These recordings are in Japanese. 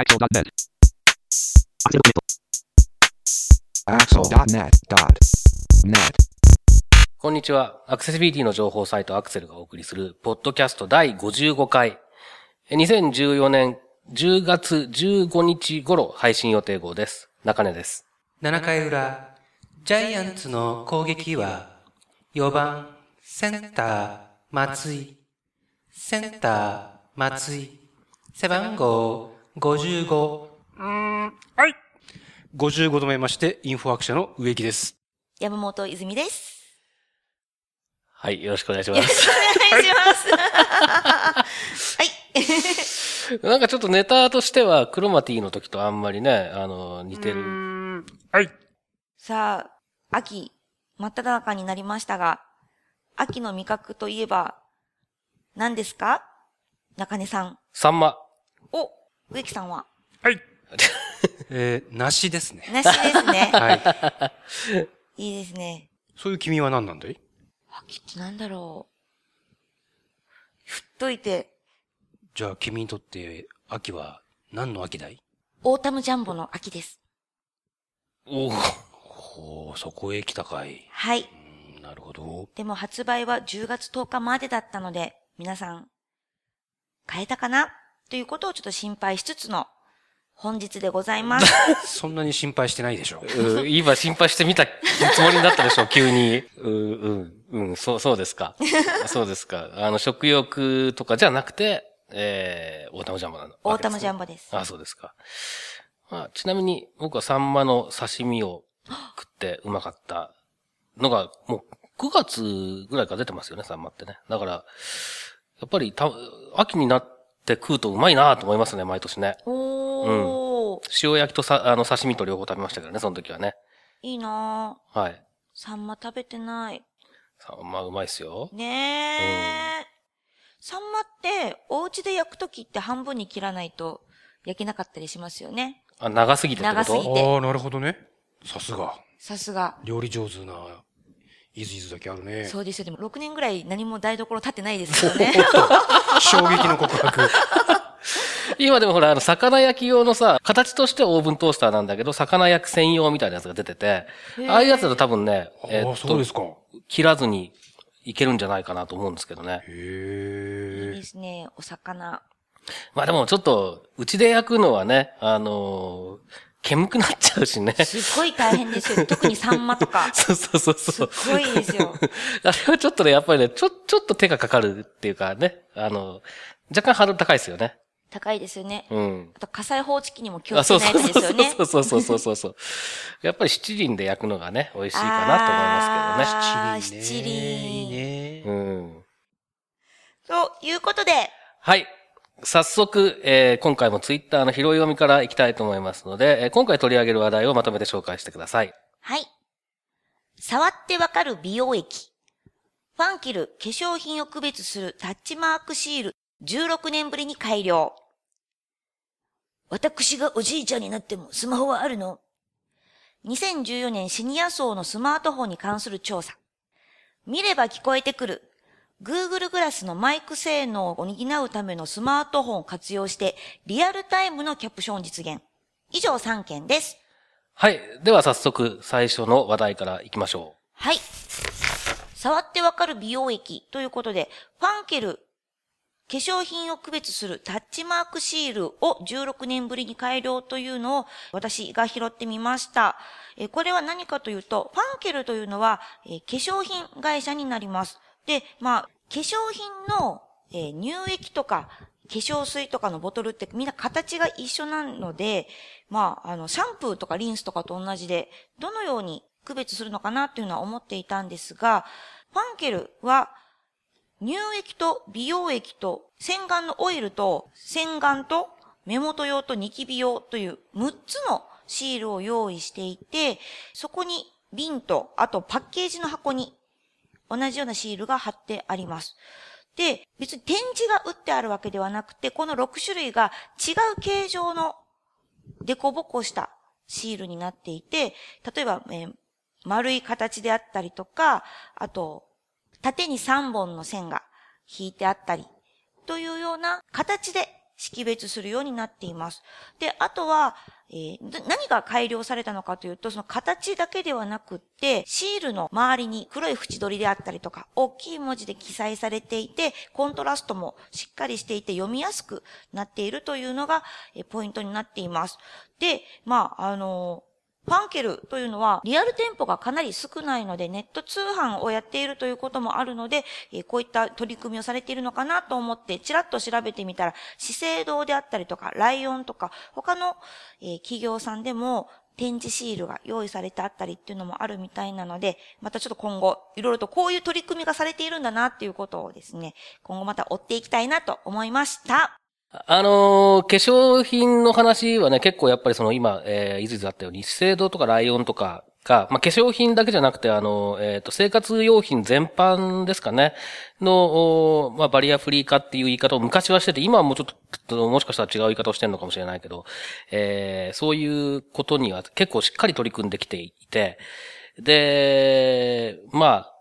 Axel.net. Axel.net.net. こんにちは。アクセシビリティの情報サイトアクセルがお送りする、ポッドキャスト第55回。え2014年10月15日頃配信予定号です。中根です。7回裏、ジャイアンツの攻撃は、4番、センター、松井。センター、松井。背番号、55。うーん、はい。55度目まして、インフォアクションの植木です。山本泉です。はい、よろしくお願いしまよろしす。くお願いします。はい。なんかちょっとネタとしては、クロマティの時とあんまりね、あの、似てる。さあ、秋、真っ只中になりましたが、秋の味覚といえば、何ですか？中根さん。サンマ。お、植木さんは？えー、梨ですね。梨ですね。はい。いいですね。そういう君は何なんだい？秋ってなんだろう。ふっといて、じゃあ君にとって、秋は何の秋だい？オータムジャンボの秋です。おお。ほう、そこへ来たかい。はい。うんなるほど。でも発売は10月10日までだったので、皆さん、買えたかな？ということをちょっと心配しつつの本日でございます。そんなに心配してないでしょ。う今心配してみたつもりになったでしょ、急に。ううん、うん、そう、そうですか。そうですか。あの、食欲とかじゃなくて、えー、オータムジャンボなの。オータムジャンボ。ボです。あ、そうですか。まあ、ちなみに、僕はサンマの刺身を 食ってうまかったのが、もう9月ぐらいから出てますよね、サンマってね。だから、やっぱりた、秋になって食うとうまいなと思いますね、毎年ね。おー、塩焼きとさ、あの、刺身と両方食べましたけどね、その時はね。いいなぁ。はい。サンマ食べてない。サンマうまいっすよ。ねえ。サンマって、お家で焼くときって半分に切らないと焼けなかったりしますよね。あ、長すぎてってこと？長すぎてああ、なるほどね。さすが。さすが。料理上手な、いずいずだけあるね。そうですよ。でも6年ぐらい何も台所立ってないですよね。衝撃の告白。今でもほら、あの、魚焼き用のさ、形としてはオーブントースターなんだけど、魚焼く専用みたいなやつが出てて、ああいうやつだと多分ね、えーっそうですか。と、切らずにいけるんじゃないかなと思うんですけどね。いいへえ。ですね。お魚。まあでもちょっと、うちで焼くのはね、あのー煙くなっちゃうしね。すっごい大変ですよ。特にサンマとか。そうそうそうすっそう。ごいですよ。あれはちょっとね、やっぱりね、ちょ、ちょっと手がかかるっていうかね、あの、若干ハードル高いですよね。高いですよね。うん。あと火災報知器にも気をあ、つけそうないそうそうとですよね。そうそうそうそうそうそう。やっぱり七輪で焼くのがね、美味しいかなと思いますあー七輪ね七輪いいねけどね。うん。ということで、はい。早速、えー今回もツイッターの拾い読みからいきたいと思いますので、えー今回取り上げる話題をまとめて紹介してください。はい。触ってわかる美容液。ファンキル化粧品を区別するタッチマークシール16年ぶりに改良。私がおじいちゃんになってもスマホはあるの ?2014 年シニア層のスマートフォンに関する調査。見れば聞こえてくる。Google グラスのマイク性能を担うためのスマートフォンを活用してリアルタイムのキャプション実現。以上3件です。はい。では早速、最初の話題からいきましょはい。触ってわかる美容液ということで、ファンケル、化粧品を区別するタッチマークシールを16年ぶりに改良というのを私が拾ってみました。えーこれは何かというと、ファンケルというのは、えー化粧品会社になります。で、まあ、化粧品の、えー乳液とか、化粧水とかのボトルってみんな形が一緒なので、まあ、あの、シャンプーとかリンスとかと同じで、どのように区別するのかなっていうのは思っていたんですが、ファンケルは、乳液と美容液と洗顔のオイルと洗顔と目元用とニキビ用という6つのシールを用意していて、そこに瓶と、あとパッケージの箱に同じようなシールが貼ってあります。で、別に展示が打ってあるわけではなくて、この6種類が違う形状のデコボコしたシールになっていて、例えば、えー丸い形であったりとか、あと、縦に3本の線が引いてあったり、というような形で識別するようになっています。で、あとは、えー何が改良されたのかというと、その形だけではなくって、シールの周りに黒い縁取りであったりとか、大きい文字で記載されていて、コントラストもしっかりしていて読みやすくなっているというのが、えーポイントになっています。で、まあ、あのーァンケルというのは、リアル店舗がかなり少ないので、ネット通販をやっているということもあるので、えこういった取り組みをされているのかなと思って、ちらっと調べてみたら、資生堂であったりとか、ライオンとか、他の、え企業さんでも、展示シールが用意されてあったりっていうのもあるみたいなので、またちょっと今後、いろいろとこういう取り組みがされているんだなっていうことをですね、今後また追っていきたいなと思いました。あのー化粧品の話はね、結構やっぱりその今、えー、いずいずあったように、資生堂とかライオンとかが、まあ、化粧品だけじゃなくて、あの、えっ、と、生活用品全般ですかね、の、まあ、バリアフリー化っていう言い方を昔はしてて、今はもうちょっと、もしかしたら違う言い方をしてるのかもしれないけど、えー、そういうことには結構しっかり取り組んできていて、で、まあ、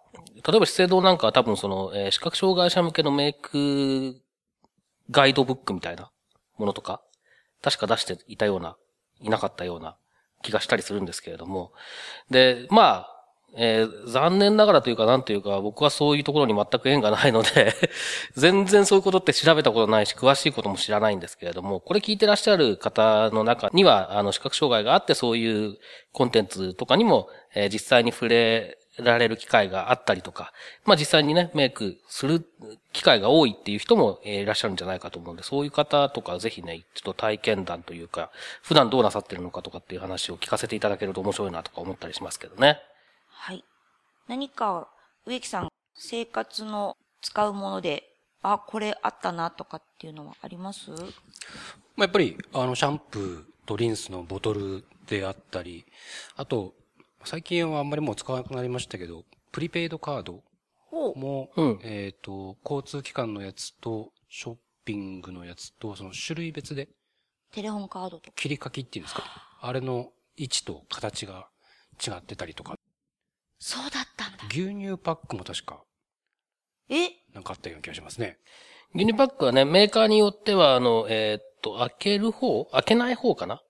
例えば資生堂なんかは多分その、えー視覚障害者向けのメイクガイドブックみたいなものとか、確か出していたような、いなかったような気がしたりするんですけれども。で、まあ、えー残念ながらというかなんというか、僕はそういうところに全く縁がないので、全然そういうことって調べたことないし、詳しいことも知らないんですけれども、これ聞いてらっしゃる方の中には、あの、視覚障害があって、そういうコンテンツとかにも、えー実際に触れられる機会があったりとか、まあ実際にね、メイクする機会が多いっていう人もえーいらっしゃるんじゃないかと思うんで、そういう方とかぜひね、ちょっと体験談というか、普段どうなさってるのかとかっていう話を聞かせていただけると面白いなとか思ったりしますけどね。はい。何か、植木さん、生活の使うもので、あ、これあったなとかっていうのはあります？まあ、やっぱり、あの、シャンプーとリンスのボトルであったり、あと、最近はあんまりもう使わなくなりましたけど、プリペイドカード。も、うんえっ、と、交通機関のやつと、ショッピングのやつと、その種類別で、テレホンカードとか。切り書きっていうんですか。あれの位置と形が違ってたりとか。そうだったんだ。牛乳パックも確か、え？なんかあったような気がしますね。牛乳パックはね、メーカーによっては、あの、えーっと、開ける方開けない方かな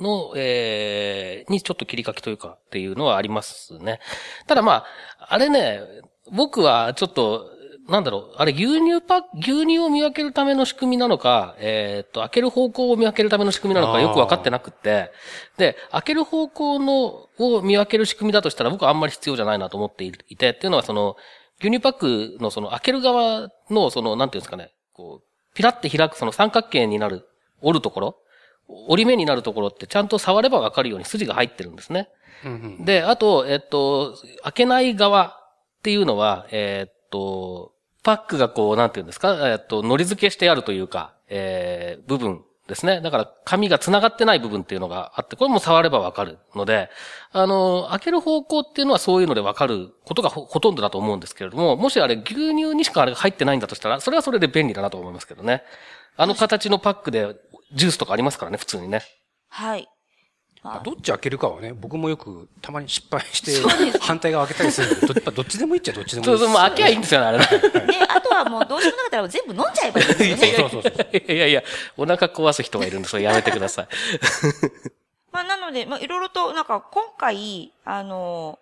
の、えー、にちょっと切り書きというかっていうのはありますね。ただまあ、あれね、僕はちょっと、なんだろう、あれ牛乳パック、牛乳を見分けるための仕組みなのか、えーっと、開ける方向を見分けるための仕組みなのかよくわかってなくって、で、開ける方向の、を見分ける仕組みだとしたら僕はあんまり必要じゃないなと思っていて、っていうのはその、牛乳パックのその開ける側のその、なんていうんですかね、こう、ピラって開くその三角形になる、折るところ、折り目になるところってちゃんと触ればわかるように筋が入ってるんですね。うんうん。で、あと、えっと、開けない側っていうのは、えっと、パックがこう、なんていうんですか、えっと、糊付けしてあるというか、えー、部分ですね。だから、紙が繋がってない部分っていうのがあって、これも触ればわかるので、あの、開ける方向っていうのはそういうのでわかることがほほとんどだと思うんですけれども、もしあれ牛乳にしかあれが入ってないんだとしたら、それはそれで便利だなと思いますけどね。あの形のパックでジュースとかありますからね、普通にね。はい。まあどっち開けるかはね、僕もよくたまに失敗して反対側開けたりするんで、どやっぱ どっちでもいいっちゃどっちでもいいそうそう、もう開けばいいんですよね、あれね。で、あとはもうどうしようもなかったら全部飲んじゃえばいいんですよね。そうそうそうそう。いやいや、お腹壊す人がいるんで、それやめてください。まあ、なので、まあ、いろいろと、なんか、今回、あの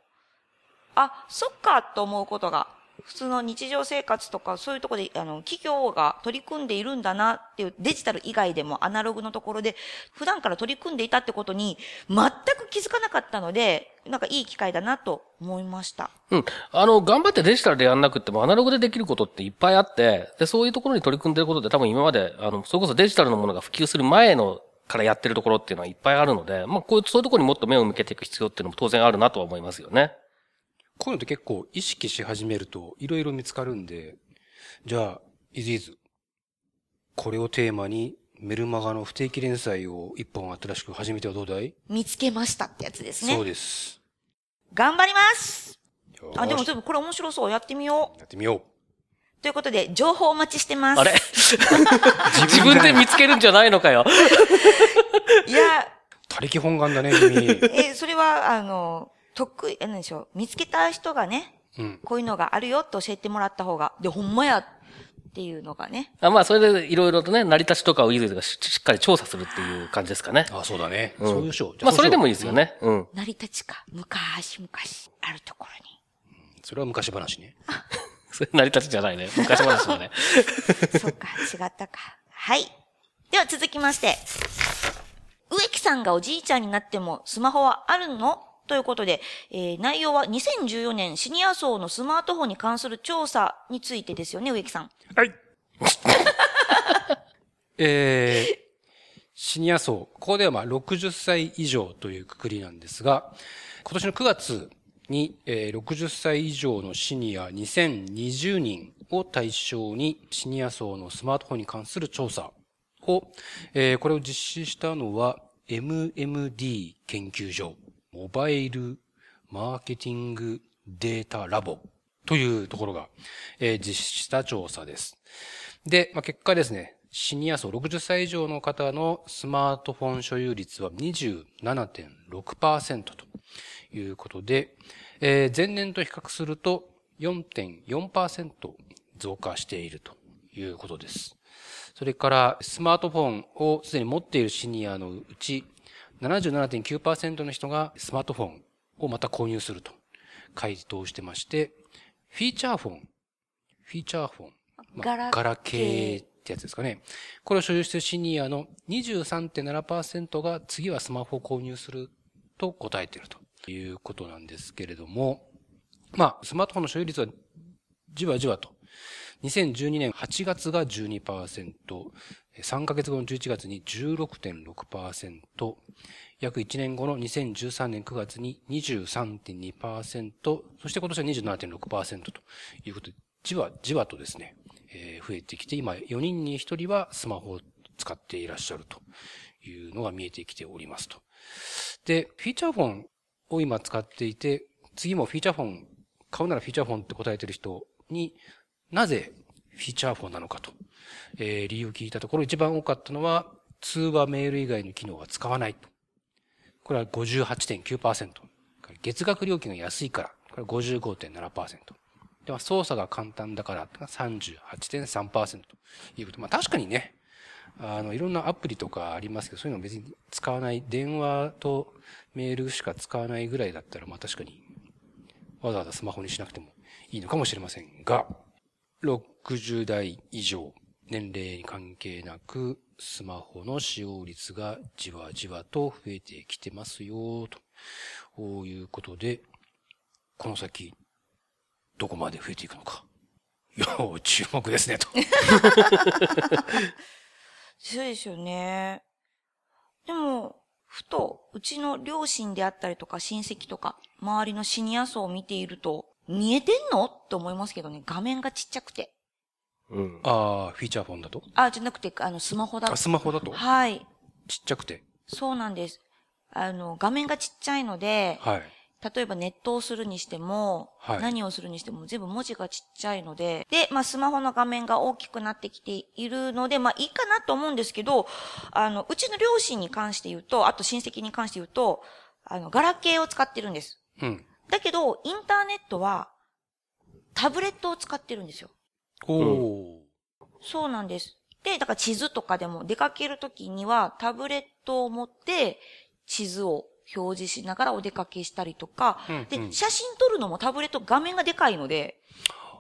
あ、そっか、と思うことが、普通の日常生活とか、そういうところで、あの、企業が取り組んでいるんだなっていう、デジタル以外でもアナログのところで、普段から取り組んでいたってことに、全く気づかなかったので、なんかいい機会だなと思いました。うん。あの、頑張ってデジタルでやんなくても、アナログでできることっていっぱいあって、で、そういうところに取り組んでることで多分今まで、あの、それこそデジタルのものが普及する前の、からやってるところっていうのはいっぱいあるので、まあ、こういう、そういうところにもっと目を向けていく必要っていうのも当然あるなとは思いますよね。こういうのって結構意識し始めるといろいろ見つかるんで、じゃあ、イズイズ。これをテーマにメルマガの不定期連載を一本新しく始めてはどうだい、見つけましたってやつですね。そうです。頑張りますあ、でも、でもこれ面白そう。やってみよう。やってみよう。ということで、情報お待ちしてます。あれ？自分で見つけるんじゃないのかよ。いや、他力本願だね、君。え、それは、あの、得意、えなんでしょ？う。見つけた人がね、うん。こういうのがあるよって教えてもらった方が、で、ほんまやっっていうのがね。あまあ、それでいろいろとね、成り立ちとかをいずれがししっかり調査するっていう感じですかね。あ、そうだね。うんそういう賞。じゃまあ、それでもいいい。ですよね。うん。成り立ちか。昔々あるところに。それは昔話ね。それ成り立ちじゃないね。昔話だね。そうか、違ったか。はい。では続きまして。植木さんがおじいちゃんになってもスマホはあるの？ということで、えー内容は2014年シニア層のスマートフォンに関する調査についてですよね、植木さん。はい。えー、シニア層。ここではまあ60歳以上というくくりなんですが、今年の9月に、えー60歳以上のシニア2020人を対象にシニア層のスマートフォンに関する調査を、えーこれを実施したのは MMD 研究所、モバイルマーケティングデータラボというところが、えー実施した調査です。で、まあ、結果ですね、シニア層60歳以上の方のスマートフォン所有率は27.6%ということで、えー前年と比較すると4.4%増加しているということです。それから、スマートフォンをすでに持っているシニアのうち、77.9%の人がスマートフォンをまた購入すると。回答してまして、フィーチャーフォン、フィーチャーフォン、まあガラケー。ってやつですかね。これを所有しているシニアの23.7%が次はスマホを購入すると答えているということなんですけれども、まあ、スマートフォンの所有率はじわじわと。2012年8月が12%、3ヶ月後の11月に16.6%、約1年後の2013年9月に23.2%、そして今年は27.6%ということで、じわじわとですね、えー増えてきて、今4人に1人はスマホを使っていらっしゃるというのが見えてきておりますと。で、フィーチャーフォンを今使っていて、次もフィーチャーフォン、買うならフィーチャーフォンって答えてる人に、なぜフィーチャーフォンなのかと、えー理由を聞いたところ一番多かったのは、通話メール以外の機能は使わないと。これは58.9%。月額料金が安いから、これは55.7%。では操作が簡単だから、38.3%ということ。まあ確かにね、あの、いろんなアプリとかありますけど、そういうの別に使わない、電話とメールしか使わないぐらいだったら、まあ確かに、わざわざスマホにしなくてもいいのかもしれませんが、60代以上、年齢に関係なく、スマホの使用率がじわじわと増えてきてますよ、ということで、この先、どこまで増えていくのか。要注目ですね、と。そうですよね。でも、ふと、うちの両親であったりとか親戚とか、周りのシニア層を見ていると、見えてんの？って思いますけどね、画面がちっちゃくて。うん。ああ、フィーチャーフォンだと？あ、じゃなくて、あの、スマホだあ、スマホだと？はい。ちっちゃくて？そうなんです。あの、画面がちっちゃいので、はい。例えばネットをするにしても、はい何をするにしても全部文字がちっちゃいので、で、まあスマホの画面が大きくなってきているので、まあいいかなと思うんですけど、あの、うちの両親に関して言うと、あと親戚に関して言うと、あの、ガラケーを使ってるんです。うん。だけど、インターネットは、タブレットを使ってるんですよ。おお、そうなんです。で、だから地図とかでも出かけるときにはタブレットを持って地図を表示しながらお出かけしたりとか、うんうんで、写真撮るのもタブレット画面がでかいので、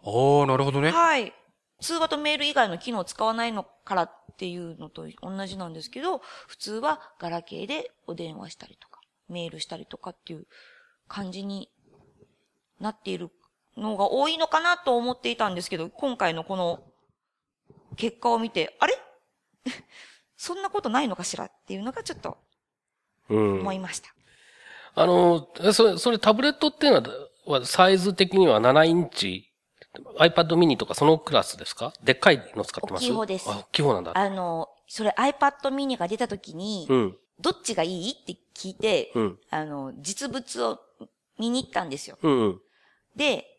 ああ、なるほどね。はい。通話とメール以外の機能を使わないのからっていうのと同じなんですけど、普通はガラケーでお電話したりとか、メールしたりとかっていう感じになっているのが多いのかなと思っていたんですけど、今回のこの結果を見て、あれ？そんなことないのかしらっていうのがちょっとうん。思いました。あの、えそれ、それタブレットっていうのは、はサイズ的には7インチ、iPad mini とかそのクラスですか？でっかいの使ってます？大きい方ですあ、大きい方なんだ。あの、それ iPad mini が出た時に、うん。どっちがいい？って聞いて、うん。あの、実物を見に行ったんですよ。うんうん。で、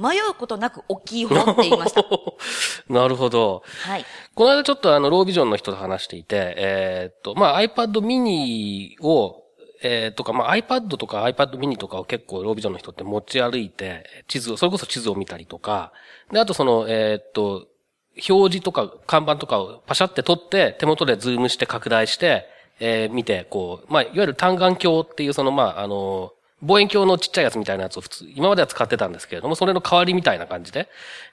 迷うことなく大きい方って言いました。なるほど。はい。この間ちょっとあの、ロービジョンの人と話していて、えーっと、まあ、iPad mini を、えーとか、まあ、iPad とか iPad mini とかを結構ロービジョンの人って持ち歩いて、地図を、それこそ地図を見たりとか、で、あとその、えーっと、表示とか看板とかをパシャって撮って、手元でズームして拡大して、えー見て、こう、まあ、いわゆる単眼鏡っていうその、まあ、あの、望遠鏡のちっちゃいやつみたいなやつを普通、今までは使ってたんですけれども、それの代わりみたいな感じで、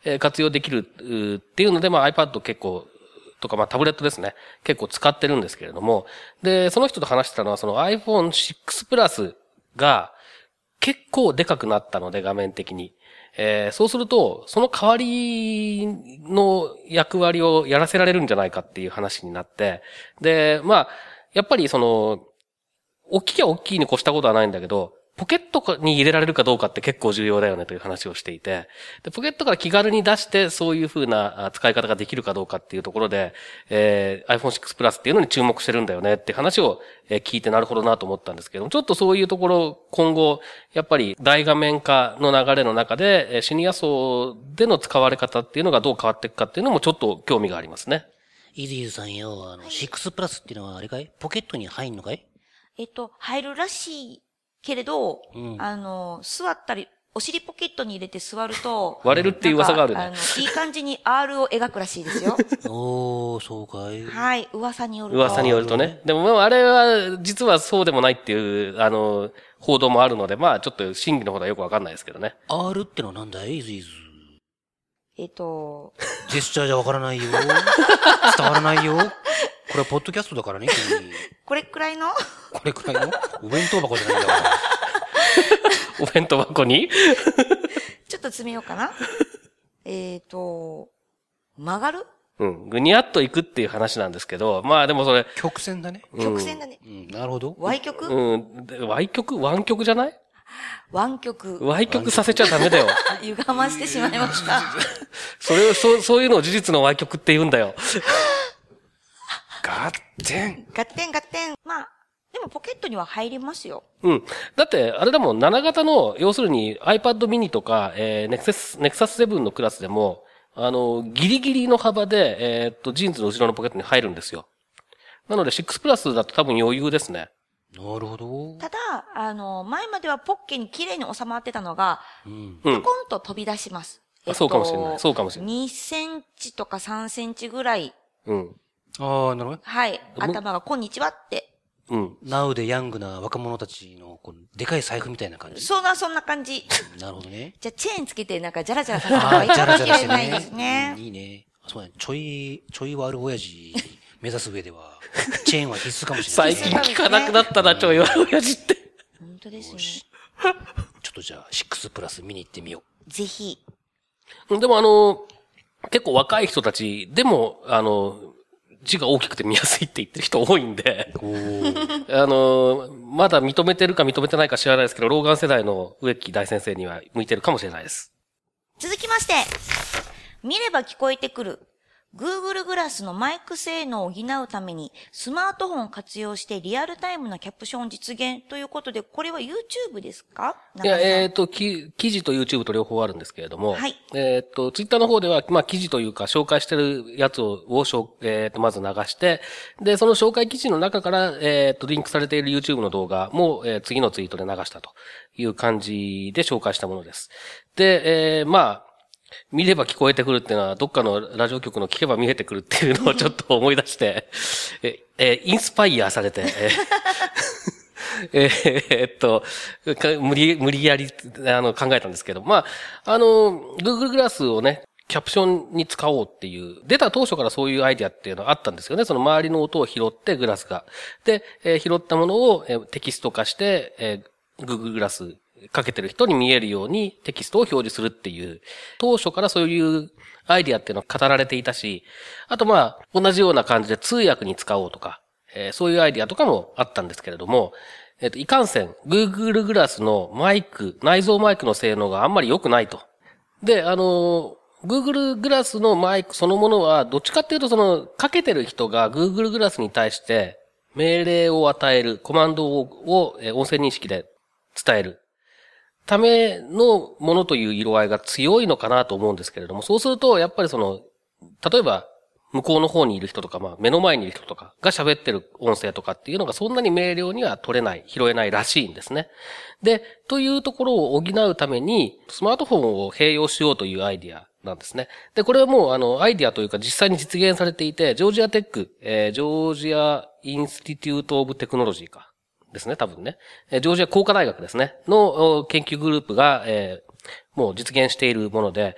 え活用できるっていうので、まあ iPad 結構、とかまあタブレットですね。結構使ってるんですけれども、で、その人と話してたのは、その iPhone 6 Plus が結構でかくなったので、画面的に。えーそうすると、その代わりの役割をやらせられるんじゃないかっていう話になって、で、まあ、やっぱりその、大ききゃ大きいに越したことはないんだけど、ポケットに入れられるかどうかって結構重要だよねという話をしていて、でポケットから気軽に出してそういう風なあ使い方ができるかどうかっていうところで、えー iPhone 6 Plus っていうのに注目してるんだよねって話を、えー聞いてなるほどなと思ったんですけども、ちょっとそういうところ今後、やっぱり大画面化の流れの中で、えーシニア層での使われ方っていうのがどう変わっていくかっていうのもちょっと興味がありますね。イズイズさんよ、あの、6プラスっていうのはあれかい？ポケットに入んのかい？えっと、入るらしいけれど、うんあの、座ったり、お尻ポケットに入れて座ると、割れるっていう噂があるねなんかあの、いい感じに R を描くらしいですよ。おー、そうかい。はい、噂によると。噂によるとね。でも、まあ、あれは、実はそうでもないっていう、あの、報道もあるので、まあ、ちょっと真偽のほどはよくわかんないですけどね。R ってのはなんだい？イズイズ。えっと、ジェスチャーじゃわからないよ。伝わらないよ。これはポッドキャストだからね、君。これくらいの？これくらいの？お弁当箱じゃないんだから。お弁当箱に？ちょっと詰めようかな。えっと、曲がる？うん。ぐにゃっといくっていう話なんですけど、まあでもそれ、曲線だね。曲線だね。うん、なるほど。Y 曲、うん、で歪曲？湾曲じゃない？湾曲。歪曲させちゃダメだよ。歪ましてしまいました。それを、そう、そういうのを事実の歪曲。って言うんだよ。ガッテンガッテンガッテン。まあ、でもポケットには入りますよ。うん。だって、あれだもん、7型の、要するに iPad mini とか、えー、Nexus、Nexus 7のクラスでも、あの、ギリギリの幅で、えーっと、ジーンズの後ろのポケットに入るんですよ。なので、6プラスだと多分余裕ですね。なるほど。ただ、あの、前まではポッケに綺麗に収まってたのが、うん。うんポコンと飛び出します。あそうかもしれないそうかもしれない。2センチとか3センチぐらい、うん。ああ、なるほど。はい、頭がこんにちはって。うん。ナウでヤングな若者たちの、こう、でかい財布みたいな感じ？そんな、そんな感じ。なるほどね。じゃあ、チェーンつけて、なんか、ジャラジャラさせた方がいいかもしれないですうんね。いいね。あそうね。ちょい、ちょい悪親父目指す上では、チェーンは必須かもしれない最ですね。近聞かなくなったな、ちょい悪親父って。本当ですね。ちょっとじゃあ、6プラス見に行ってみよぜひ。でもあの、結構若い人たちでも、あの、字が大きくて見やすいって言ってる人多いんで。あの、まだ認めてるか認めてないか知らないですけど、老眼世代の植木大先生には向いてるかもしれないです。続きまして、見れば聞こえてくる。Google グラスのマイク性能を補うために、スマートフォンを活用してリアルタイムなキャプション実現ということで、これは YouTube ですか？いや、えっ、と、き記事と YouTube と両方あるんですけれども、はい。えっ、と、Twitter の方では、まあ、記事というか、紹介してるやつを、をえっ、と、まず流して、で、その紹介記事の中から、えっ、と、リンクされている YouTube の動画も、えー次のツイートで流したという感じで紹介したものです。で、えーまあ、見れば聞こえてくるっていうのは、どっかのラジオ局の聞けば見えてくるっていうのをちょっと思い出して、え、え、インスパイアされて、ええっと、無理、無理やり、あの、考えたんですけど、まあ、あの、Google グラスをね、キャプションに使おうっていう、出た当初からそういうアイディアっていうのはあったんですよね。その周りの音を拾って、グラスが。で、えー拾ったものを、えーテキスト化して、えー Google グラスかけてる人に見えるようにテキストを表示するっていう、当初からそういうアイディアっていうのは語られていたし、あとまあ、同じような感じで通訳に使おうとか、えーそういうアイディアとかもあったんですけれども、えっ、と、いかんせん、Google グラスのマイク、内蔵マイクの性能があんまり良くないと。で、あの、Google グラスのマイクそのものは、どっちかっていうと、その、かけてる人が Google グラスに対して命令を与える、コマンドを、音声認識で伝える。ためのものという色合いが強いのかなと思うんですけれども、そうすると、やっぱりその、例えば、向こうの方にいる人とか、まあ、目の前にいる人とかが喋ってる音声とかっていうのがそんなに明瞭には取れない、拾えないらしいんですね。で、というところを補うために、スマートフォンを併用しようというアイディアなんですね。で、これはもう、あの、アイディアというか実際に実現されていて、ジョージアテック、えー、 Georgia Institute of Technology か。ですね、多分ね。え、ジョージア工科大学ですね。の研究グループが、えー、もう実現しているもので、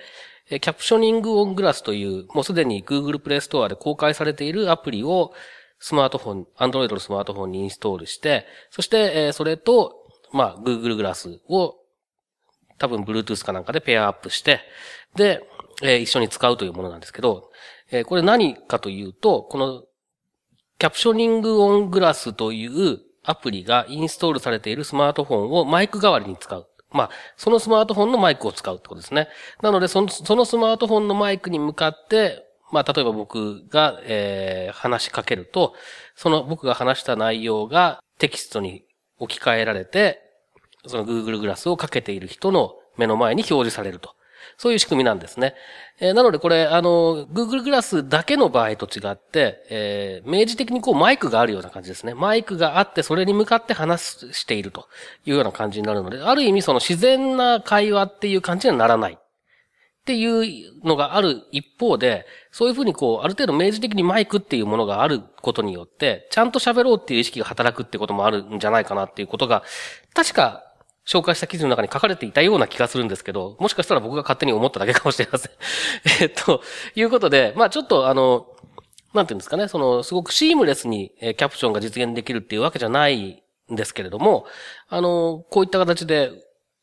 え、キャプショニングオングラスという、もうすでに Google Play Store で公開されているアプリを、スマートフォン、Android のスマートフォンにインストールして、そして、えー、それと、まあ、Google グラスを多分 Bluetooth かなんかでペアアップして、で、えー、一緒に使うというものなんですけど、えー、これ何かというと、このキャプショニングオングラスというアプリがインストールされているスマートフォンをマイク代わりに使う。まあ、そのスマートフォンのマイクを使うってことですね。なので、その、そのスマートフォンのマイクに向かって、まあ、例えば僕が、えー、話しかけると、その僕が話した内容がテキストに置き換えられて、その Google グラスをかけている人の目の前に表示されると。そういう仕組みなんですね。えー、なのでこれ、あの、Google グラスだけの場合と違って、えー、明示的にこうマイクがあるような感じですね。マイクがあってそれに向かって話しているというような感じになるので、ある意味その自然な会話っていう感じにはならない。っていうのがある一方で、そういうふうにこう、ある程度明示的にマイクっていうものがあることによって、ちゃんと喋ろうっていう意識が働くってこともあるんじゃないかなっていうことが、確か紹介した記事の中に書かれていたような気がするんですけど、もしかしたら僕が勝手に思っただけかもしれません。えっと、いうことで、まあちょっとあの、なんていうんですかね、その、すごくシームレスにキャプションが実現できるっていうわけじゃないんですけれども、あの、こういった形で、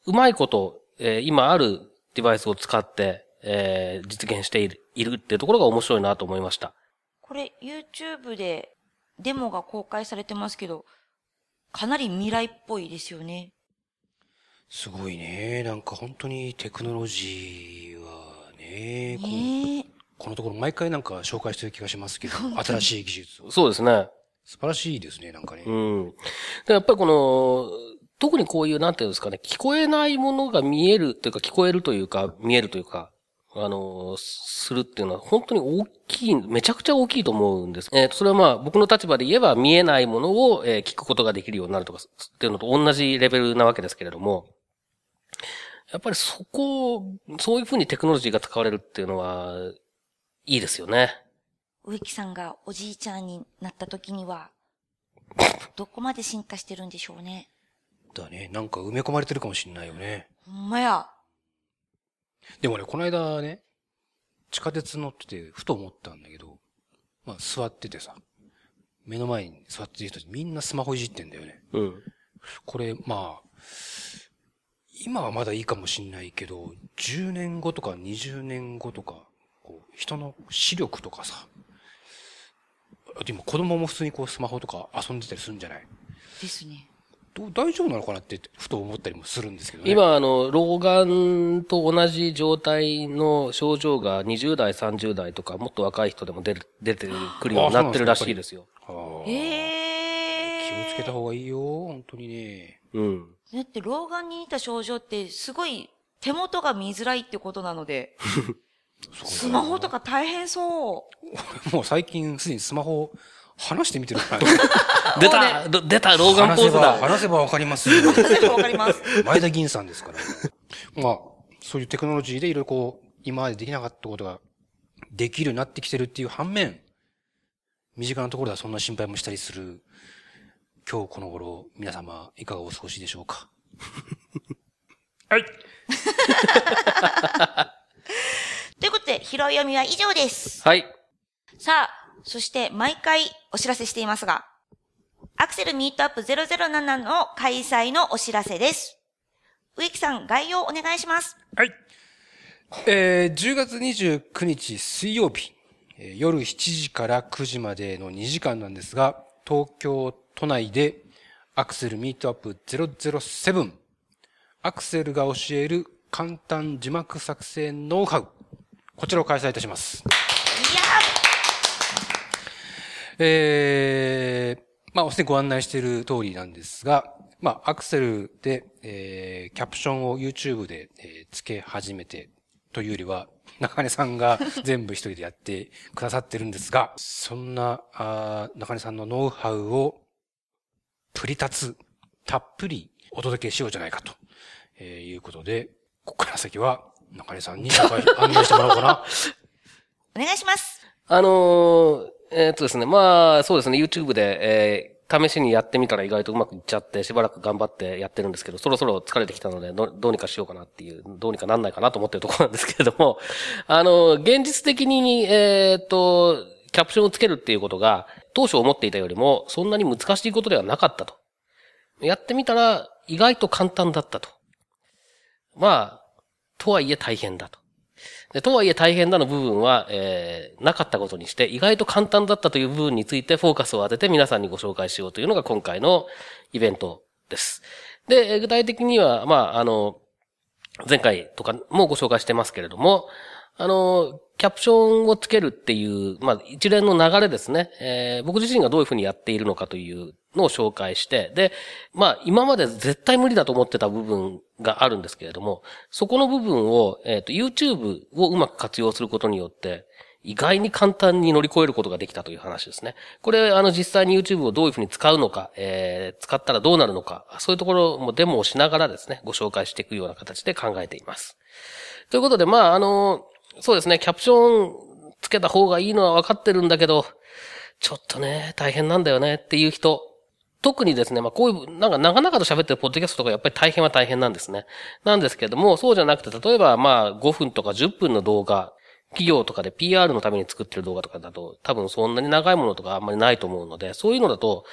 うまいこと、えー、今あるデバイスを使って、えー、実現しているいるっていうところが面白いなと思いました。これ、YouTube でデモが公開されてますけど、かなり未来っぽいですよね。すごいね。なんか本当にテクノロジーはね、ねこのところ毎回なんか紹介してる気がしますけど、新しい技術を。そうですね。素晴らしいですね、なんかね。うん。でやっぱりこの、特にこういう、なんていうんですかね、聞こえないものが見えるというか、聞こえるというか、見えるというか、あの、するっていうのは本当に大きい、めちゃくちゃ大きいと思うんです。えっ、ー、と、それはまあ僕の立場で言えば見えないものを、えー、聞くことができるようになるとかっていうのと同じレベルなわけですけれども、やっぱりそこ、そういうふうにテクノロジーが使われるっていうのは、いいですよね。植木さんがおじいちゃんになった時には、どこまで進化してるんでしょうね。だね。なんか埋め込まれてるかもしんないよね。ほんまや。でもね、この間ね、地下鉄乗ってて、ふと思ったんだけど、まあ座っててさ、目の前に座ってる人たちみんなスマホいじってんだよね。うん。これ、まあ、今はまだいいかもしんないけど、10年後とか20年後とか、こう人の視力とかさ、今子供も普通にこうスマホとか遊んでたりするんじゃない？ですね。大丈夫なのかなってふと思ったりもするんですけどね。今、あの、老眼と同じ状態の症状が20代、30代とか、もっと若い人でも出る、出てくるようになってるらしいですよ。ええー、気をつけた方がいいよ、本当にね。うん。だって老眼に似た症状ってすごい手元が見づらいってことなので。スマホとか大変そう。もう最近すでにスマホ話してみてる から。出た、出た、老眼ポーズだ。話せばわかりますよ。話せばわかります。前田銀さんですから、ね。まあ、そういうテクノロジーでいろいろこう、今までできなかったことができるようになってきてるっていう反面、身近なところではそんな心配もしたりする、今日この頃、皆様、いかがお過ごしでしょうか？はい。ということで、拾い読みは以上です。はい。さあ、そして毎回お知らせしていますが、アクセルミートアップ007の開催のお知らせです。植木さん、概要お願いします。はい。えー、10月29日水曜日、えー、夜7時から9時までの2時間なんですが、東京都内でアクセルミートアップ007、アクセルが教える簡単字幕作成ノウハウ、こちらを開催いたします。えー、まあ、おすでにご案内している通りなんですが、まあ、アクセルで、えー、キャプションを YouTube で、えー、付け始めてというよりは、中根さんが全部一人でやってくださってるんですが、そんな、あ中根さんのノウハウを、プリ立つ、たっぷりお届けしようじゃないかと、えー、いうことで、ここから先は、中根さんに案内してもらおうかな。お願いします。あのーえーっとですね、まあ、そうですね、YouTube で、えー試しにやってみたら意外とうまくいっちゃって、しばらく頑張ってやってるんですけど、そろそろ疲れてきたので、どうにかしようかなっていう、どうにかなんないかなと思ってるところなんですけれども、あの、現実的に、えっと、キャプションをつけるっていうことが、当初思っていたよりも、そんなに難しいことではなかったと。やってみたら、意外と簡単だったと。まあ、とはいえ大変だと。でとはいえ大変だの部分は、えー、なかったことにして、意外と簡単だったという部分についてフォーカスを当てて皆さんにご紹介しようというのが今回のイベントです。で、具体的には、まあ、あの、前回とかもご紹介してますけれども、あの、キャプションをつけるっていう、まあ、一連の流れですね。えー僕自身がどういうふうにやっているのかというのを紹介して、で、まあ、今まで絶対無理だと思ってた部分があるんですけれども、そこの部分を、えっ、と、YouTube をうまく活用することによって、意外に簡単に乗り越えることができたという話ですね。これ、あの、実際に YouTube をどういうふうに使うのか、えー使ったらどうなるのか、そういうところもデモをしながらですね、ご紹介していくような形で考えています。ということで、まあ、あの、そうですね、キャプションつけた方がいいのは分かってるんだけど、ちょっとね、大変なんだよね。っていう人、特にですね、まあこういう、なんか長々と喋ってるポッドキャストとかやっぱり大変は大変なんですね。なんですけれども、そうじゃなくて、例えばまあ5分とか10分の動画、企業とかで PR のために作ってる動画とかだと、多分そんなに長いものとかあんまりないと思うので、そういうのだと、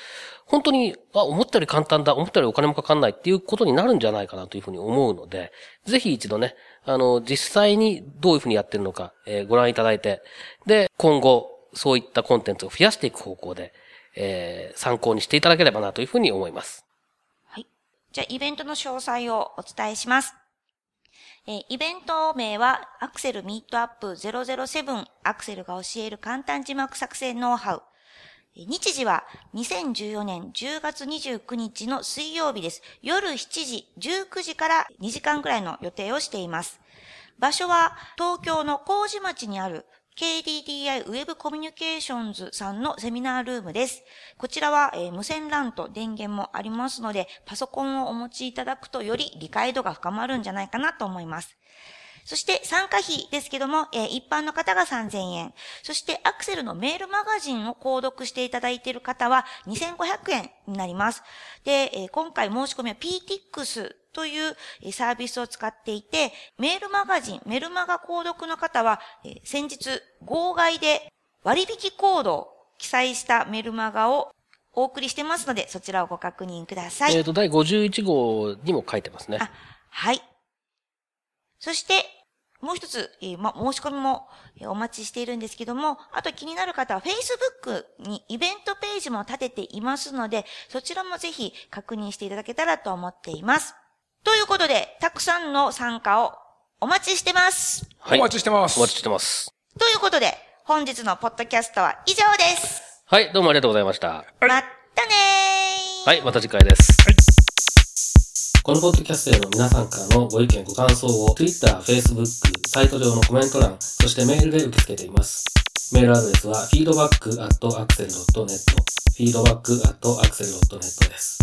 本当に、あ、思ったより簡単だ、思ったよりお金もかかんないっていうことになるんじゃないかなというふうに思うので、ぜひ一度ね、あの、実際にどういうふうにやってるのか、えーご覧いただいて、で、今後、そういったコンテンツを増やしていく方向で、えー参考にしていただければなというふうに思います。はい。じゃあ、イベントの詳細をお伝えします。えイベント名は、アクセルミートアップ007アクセルが教える簡単字幕作成ノウハウ。日時は2014年10月29日の水曜日です。夜7時、19時から2時間くらいの予定をしています。場所は東京の麹町にある KDDI ウェブコミュニケーションズさんのセミナールームです。こちらは、えー無線 LAN と電源もありますので、パソコンをお持ちいただくとより理解度が深まるんじゃないかなと思います。そして参加費ですけども、えー一般の方が3000円。そしてアクセルのメールマガジンを購読していただいている方は2500円になります。で、えー今回申し込みは PTX というえーサービスを使っていて、メールマガジン、メルマガ購読の方は、えー先日、号外で割引コードを記載したメルマガをお送りしてますので、そちらをご確認ください。えっ、と、第51号にも書いてますね。あ、はい。そして、もう一つ、えーま、申し込みもえーお待ちしているんですけども、あと気になる方は Facebook にイベントページも立てていますので、そちらもぜひ確認していただけたらと思っています。ということで、たくさんの参加をお待ちしてます。はい。お待ちしてますお待ちしてます。ということで、本日のポッドキャストは以上です。はい、どうもありがとうございました。まったねー。はい、また次回です。このポッドキャストへの皆さんからのご意見、ご感想を Twitter、Facebook、サイト上のコメント欄、そしてメールで受け付けています。メールアドレスは feedback.axel.net feedback.axel.net です。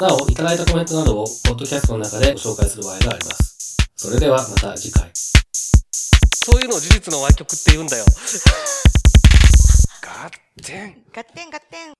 なお、いただいたコメントなどをポッドキャストの中でご紹介する場合があります。それではまた次回。そういうのを事実の歪曲って言うんだよ。ガッテン。ガッテンガッテン。